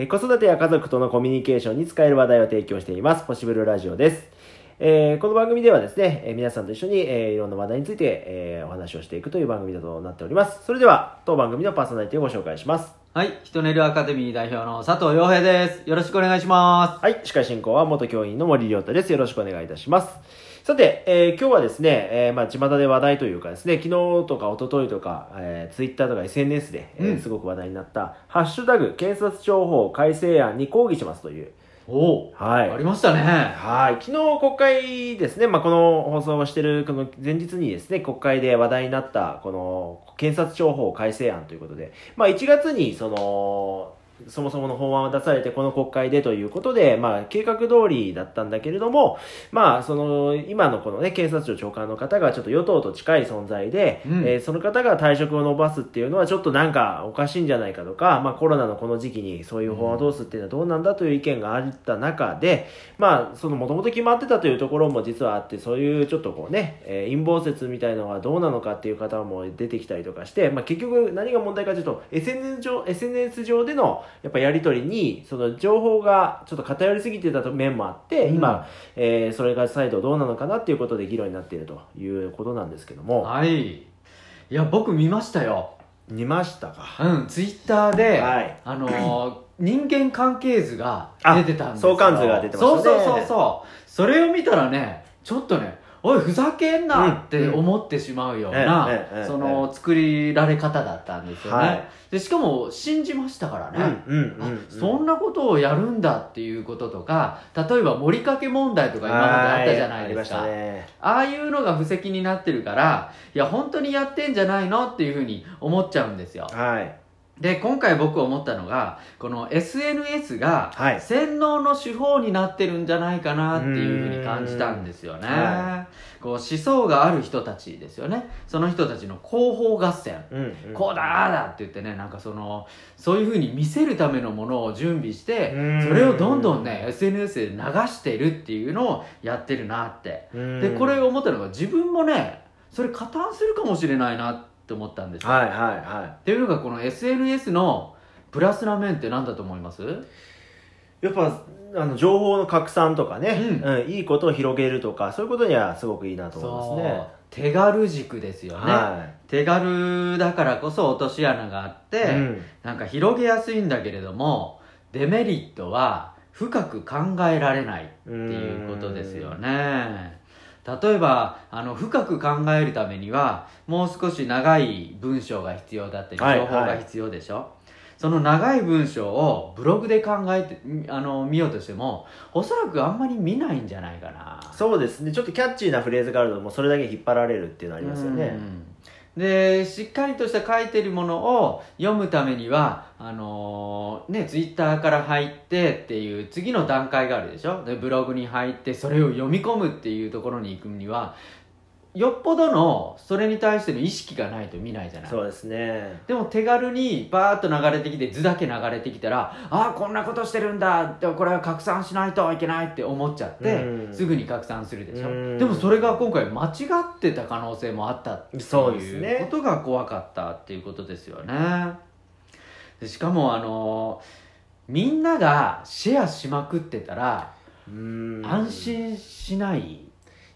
えー子育てや家族とのコミュニケーションに使える話題を提供しています。ポシブルラジオです。えーこの番組ではですね、えー皆さんと一緒に、えーいろんな話題について、えーお話をしていくという番組だとなっております。それでは、当番組のパーソナリティをご紹介します。はい、ヒトネルアカデミー代表の佐藤洋平です。よろしくお願いしまはい、司会進行は元教員の森亮太です。よろしくお願いいたします。さて、えー今日はですね、えーまあ、巷で話題というかですね、昨日とか一昨日とか、えー、ツイッターとか SNS で、えーうんすごく話題になった、ハッシュタグ、検察庁法改正案に抗議しますという、す。おお、はいありましたね。はい。昨日国会ですね、まあ、この放送をしているこの前日にですね、国会で話題になった、この検察庁法改正案ということで、まあ、1月にその、そもそもの法案を出されて、この国会でということで、まあ、計画通りだったんだけれども、まあ、その、今のこのね、検察庁長官の方がちょっと与党と近い存在で、うん。えーその方が退職を伸ばすっていうのはちょっとなんかおかしいんじゃないかとか、まあ、コロナのこの時期にそういう法案を通すっていうのはどうなんだという意見があった中で、まあ、そのもともと決まってたというところも実はあって、そういうちょっとこうね、えー陰謀説みたいなのがどうなのかっていう方も出てきたりとかして、まあ、結局何が問題かというと、SNS 上 SNS 上でのやっぱやり取りに、その情報がちょっと偏りすぎてた面もあって、うん今、えーそれが再度どうなのかなっていうことで議論になっているということなんですけども、はい。いや、僕見ましたよ。見ましたか？うん、ツイッターで、はいあのー 人間関係図があ出てたんですよ。相関図が出てましたねそうそうそうそう。それを見たらね、ちょっとね、おい、ふざけんなってうん思ってしまうようえなその作りられ方だったんですよね。はい。でしかも、信じましたからね。そんなことをやるんだっていうこととか例えば盛りかけ問題とか今まであったじゃないですか、ね。ああいうのが布石になってるからいや本当にやってんじゃないのっていうふうに思っちゃうんですよ。はいで今回僕思ったのがこの SNS がはい。洗脳の手法になってるんじゃないかなっていうふうに感じたんですよね、はこう思想がある人たちですよね。その人たちの広報合戦。うんうん。こうだああだって言ってねなんかそのそういうふうに見せるためのものを準備してうん。それをどんどんね SNS で流してるっていうのをやってるなって。うん。でこれを思ったのが自分もねそれ加担するかもしれないなって思ったんです。よはいはいはっていうのがこの SNS のプラスな面って何だと思います？いやっぱあの情報の拡散とかね、ううんいいことを広げるとかそういうことにはすごくいいなと思いますね。手軽軸ですよね、は手軽だからこそ落とし穴があって、い、うん。なんか広げやすいんだけれどもデメリットは深く考えられないっていうことですよね例えばあの深く考えるためにはもう少し長い文章が必要だったりはい情報が必要でしょ、その長い文章をブログで考えてみあの見ようとしてもおそらくあんまり見ないんじゃないかな。そうですね。ちょっとキャッチーなフレーズがあるともうそれだけ引っ張られるっていうのありますよね。うんでしっかりとした書いてるものを読むためにはあのーねツイッターから入ってっていう次の段階があるでしょ？でブログに入ってそれを読み込むっていうところに行くにはよっぽどのそれに対しての意識がないと見ないじゃない。そうですね。でも手軽にバーッと流れてきて図だけ流れてきたらああこんなことしてるんだでもこれは拡散しないといけないって思っちゃってうん。すぐに拡散するでしょ。うん。でもそれが今回間違ってた可能性もあったっていうねことが怖かったっていうことですよね。でしかもあのみんながシェアしまくってたらうん。安心しない、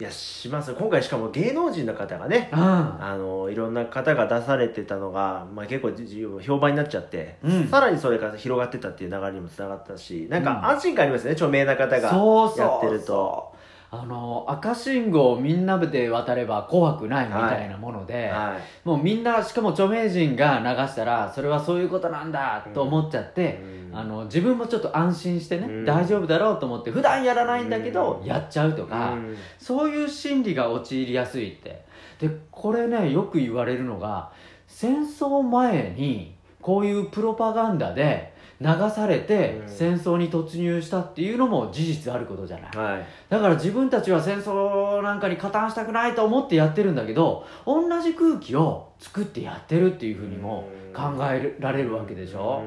いやします。今回しかも芸能人の方がねうん。あのいろんな方が出されてたのが、まあ、結構評判になっちゃって、うん。さらにそれが広がってたっていう流れにもつながったしなんうん。か安心感ありますね、著名な方がやってるとあの赤信号をみんなで渡れば怖くないみたいなもので、はい。もうみんなしかも著名人が流したらそれはそういうことなんだと思っちゃって、うん。あの自分もちょっと安心してね、うん。大丈夫だろうと思って普段やらないんだけど、うん。やっちゃうとか、うん。そういう心理が陥りやすいって。でこれねよく言われるのが戦争前にこういうプロパガンダで流されてうん。戦争に突入したっていうのも事実あることじゃない、はい。だから自分たちは戦争なんかに加担したくないと思ってやってるんだけど同じ空気を作ってやってるっていうふうにも考えられるわけでしょ、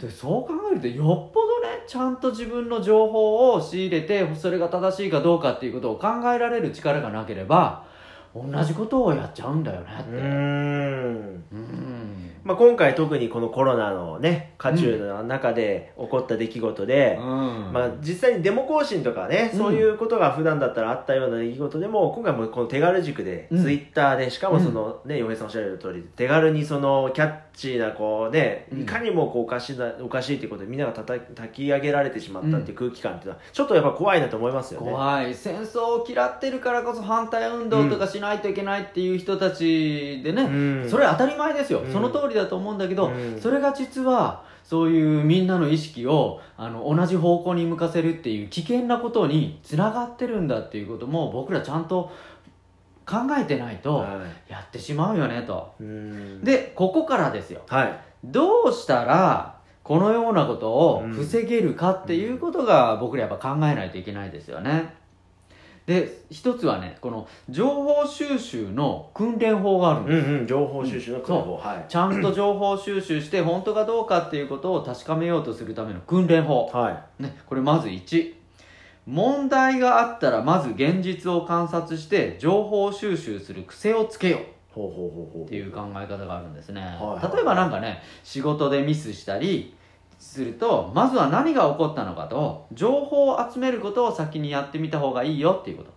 でそう考えるとよっぽどねちゃんと自分の情報を仕入れてそれが正しいかどうかっていうことを考えられる力がなければ同じことをやっちゃうんだよねって。うんまあ、今回特にこのコロナのね渦中の中で起こった出来事で、うん。まあ、実際にデモ行進とかね、うん。そういうことが普段だったらあったような出来事でも今回もこの手軽軸で、うん。ツイッターでしかもそのね洋平さんおっしゃる通り手軽にそのキャッチーなこうね、うん。いかにもこうおかしいなおかしいっていうことでみんながたた焚き上げられてしまったっていう空気感っていうのはちょっとやっぱ怖いなと思いますよね。怖い。戦争を嫌ってるからこそ反対運動とかしないといけないっていう人たちでね、うん。それは当たり前ですよ、うん。その通りだと思うんだけど、うん。それが実はそういうみんなの意識をあの同じ方向に向かせるっていう危険なことにつながってるんだっていうことも僕らちゃんと考えてないとはやってしまうよねと。いうん。でここからですよ。はい。どうしたらこのようなことを防げるかっていうことが僕らやっぱ考えないといけないですよねで一つはねこの情報収集の訓練法があるんうです、んうん情報収集の訓練法。はい。ちゃんと情報収集して本当かどうかっていうことを確かめようとするための訓練法、はい。ね、これまず1問題があったらまず現実を観察して情報収集する癖をつけよう。ほうほうほうほう。っていう考え方があるんですね、はいはい。例えばなんかね仕事でミスしたりするとまずは何が起こったのかと情報を集めることを先にやってみた方がいいよっていうこと。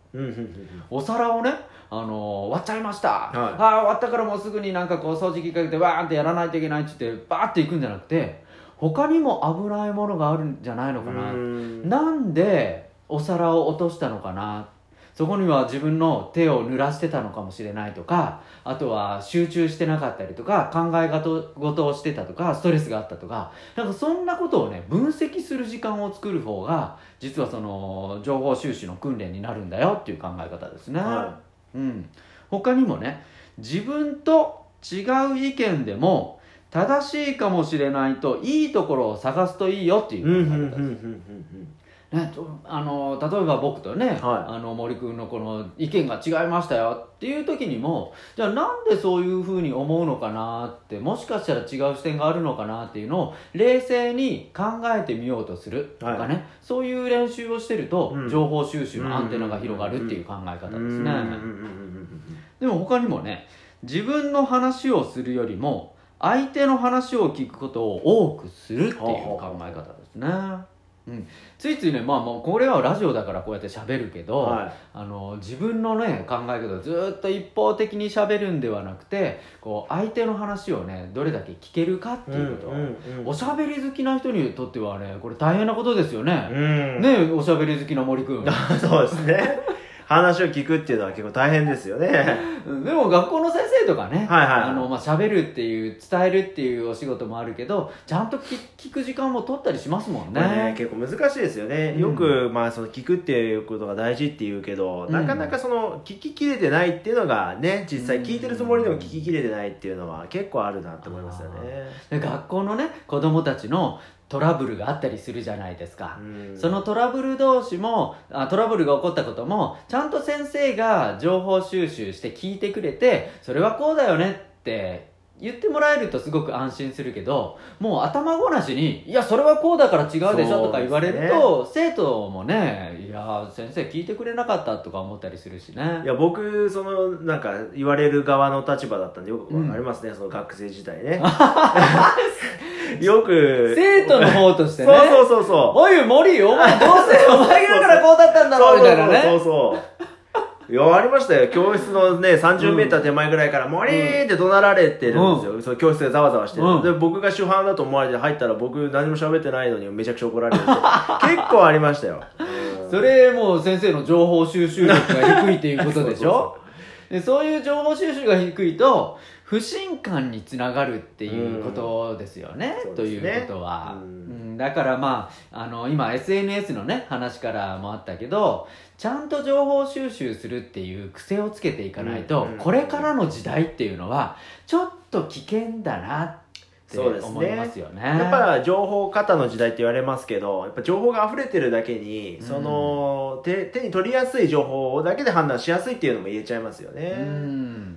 お皿をねあのー割っちゃいました、はい。ああ終わったからもうすぐになんかこう掃除機かけてわーってやらないといけないって言ってバーっていくんじゃなくて他にも危ないものがあるんじゃないのかな、うん。なんでお皿を落としたのかなそこには自分の手を濡らしてたのかもしれないとかあとは集中してなかったりとか考え事をしてたとかストレスがあったとかなんかそんなことをね分析する時間を作る方が実はその情報収集の訓練になるんだよっていう考え方ですね、はうん、他にもね自分と違う意見でも正しいかもしれないといいところを探すといいよっていう考え方ですね、とあの例えば僕とね、はい。あの森君のこの意見が違いましたよ。っていう時にもじゃあなんでそういうふうに思うのかなってもしかしたら違う視点があるのかなっていうのを冷静に考えてみようとするとかね、はそういう練習をしてると、うん情報収集のアンテナが広がるっていう考え方ですね。でも他にもね自分の話をするよりも相手の話を聞くことを多くするっていう考え方ですね。うん、ついついねまあもうこれはラジオだからこうやって喋るけど、はい。あの自分のね考え方をずっと一方的に喋るんではなくてこう相手の話をねどれだけ聞けるかっていうこと、うんうんうんおしゃべり好きな人にとってはねこれ大変なことですよね、うん。ねおしゃべり好きな森君 そうですね話を聞くっていうのは結構大変ですよね。うん。でも学校の先生とかね、はいはい。はいあのまあ喋るっていう伝えるっていうお仕事もあるけどちゃんと聞聞く時間も取ったりしますもんね。ね。結構難しいですよね、うん。よく、まあ、その聞くっていうことが大事っていうけど、うん。なかなかその聞ききれてないっていうのがね実際聞いてるつもりでも聞ききれてないっていうのは結構あるなと思いますよね、で学校のね子供たちのトラブルがあったりするじゃないですか。うん。そのトラブル同士もあトラブルが起こったこともちゃんと先生が情報収集して聞いてくれてそれはこうだよねって言ってもらえるとすごく安心するけどもう頭ごなしに「いやそれはこうだから違うでしょ」とか言われると、生徒もね「いや先生聞いてくれなかった」とか思ったりするしね。いや僕そのなんか言われる側の立場だったんでよくうんわかりますね、その学生時代ね よく。生徒の方としてね。そうそうそうそう。おい森お前どうせ お前だからこうだったんだろうみたいなね。そうそうそういやありましたよ。教室のね30メーター手前ぐらいから「森!」って怒鳴られてるんですよ、その教室がざわざわしてる、うん。で僕が主犯だと思われて入ったら僕何も喋ってないのにめちゃくちゃ怒られて。結構ありましたよ、うん。それもう先生の情報収集力が低いっていうことでしょ？そう。でそういう情報収集が低いと不信感につながるっていうことですよね、とうん。そうですね。いうことは、うん。うんだからまああの今 SNS のね話からもあったけどちゃんと情報収集するっていう癖をつけていかないと、うんこれからの時代っていうのはちょっと危険だなってそうですね。思いますよね。やっぱ情報過多の時代って言われますけどやっぱ情報が溢れてるだけに、うん。その手手に取りやすい情報だけで判断しやすいっていうのも言えちゃいますよね、うん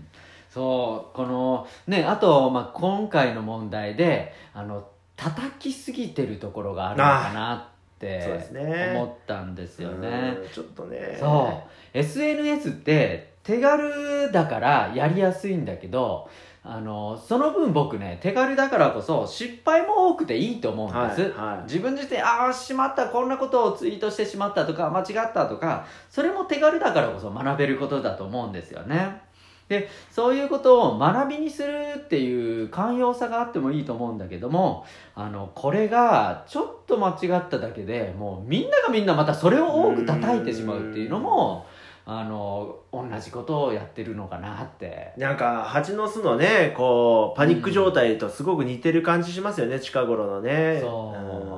そうこのねあと、まあ、今回の問題であの叩きすぎてるところがあるのかなって思ったんですよね。うんちょっとね。そう。SNS って手軽だからやりやすいんだけどあのその分僕ね手軽だからこそ失敗も多くていいと思うんです、はいはい。自分自身ああしまったこんなことをツイートしてしまったとか間違ったとかそれも手軽だからこそ学べることだと思うんですよねでそういうことを学びにするっていう寛容さがあってもいいと思うんだけどもあのこれがちょっと間違っただけでもうみんながみんなまたそれを多く叩いてしまうっていうのもあの同じことをやってるのかなって。なんか蜂の巣のねこうパニック状態とすごく似てる感じしますよね、近頃のね。そう。うん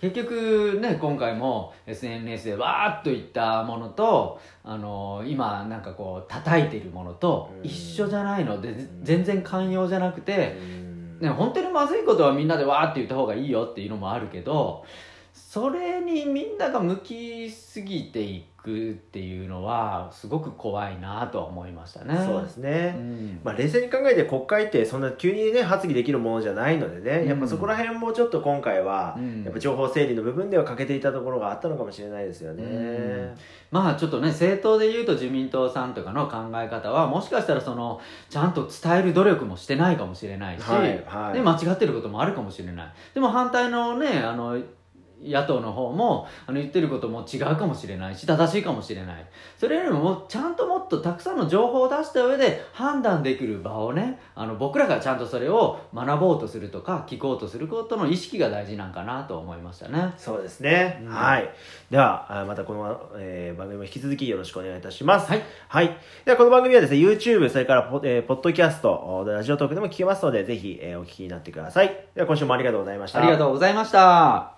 結局ね今回も SNS でわーっといったものとあの今なんかこう叩いてるものとうん。一緒じゃないので全然寛容じゃなくて、うん。ね、本当にまずいことはみんなでわーって言った方がいいよっていうのもあるけどそれにみんなが向きすぎていくっていうのはすごく怖いなとは思いましたね。そうですね、うん。まあ、冷静に考えて国会ってそんな急にね発議できるものじゃないのでね、やっぱそこら辺もちょっと今回は、うん。やっぱ情報整理の部分では欠けていたところがあったのかもしれないですよね、うん。まあちょっとね政党で言うと自民党さんとかの考え方はもしかしたらそのちゃんと伝える努力もしてないかもしれないし、はいはい。で間違ってることもあるかもしれない。でも反対のねあの野党の方もあの言ってることも違うかもしれないし正しいかもしれない。それよりもちゃんともっとたくさんの情報を出した上で判断できる場をねあの僕らがちゃんとそれを学ぼうとするとか聞こうとすることの意識が大事なんかなと思いましたね。そうですね、うん。はい。ではあまたこの、えー番組も引き続きよろしくお願いいたします。はい、はい、ではこの番組はですね YouTube それからポ,、えーポッドキャストラジオトークでも聞けますのでぜひ、えーお聞きになってください。では今週もありがとうございました。ありがとうございました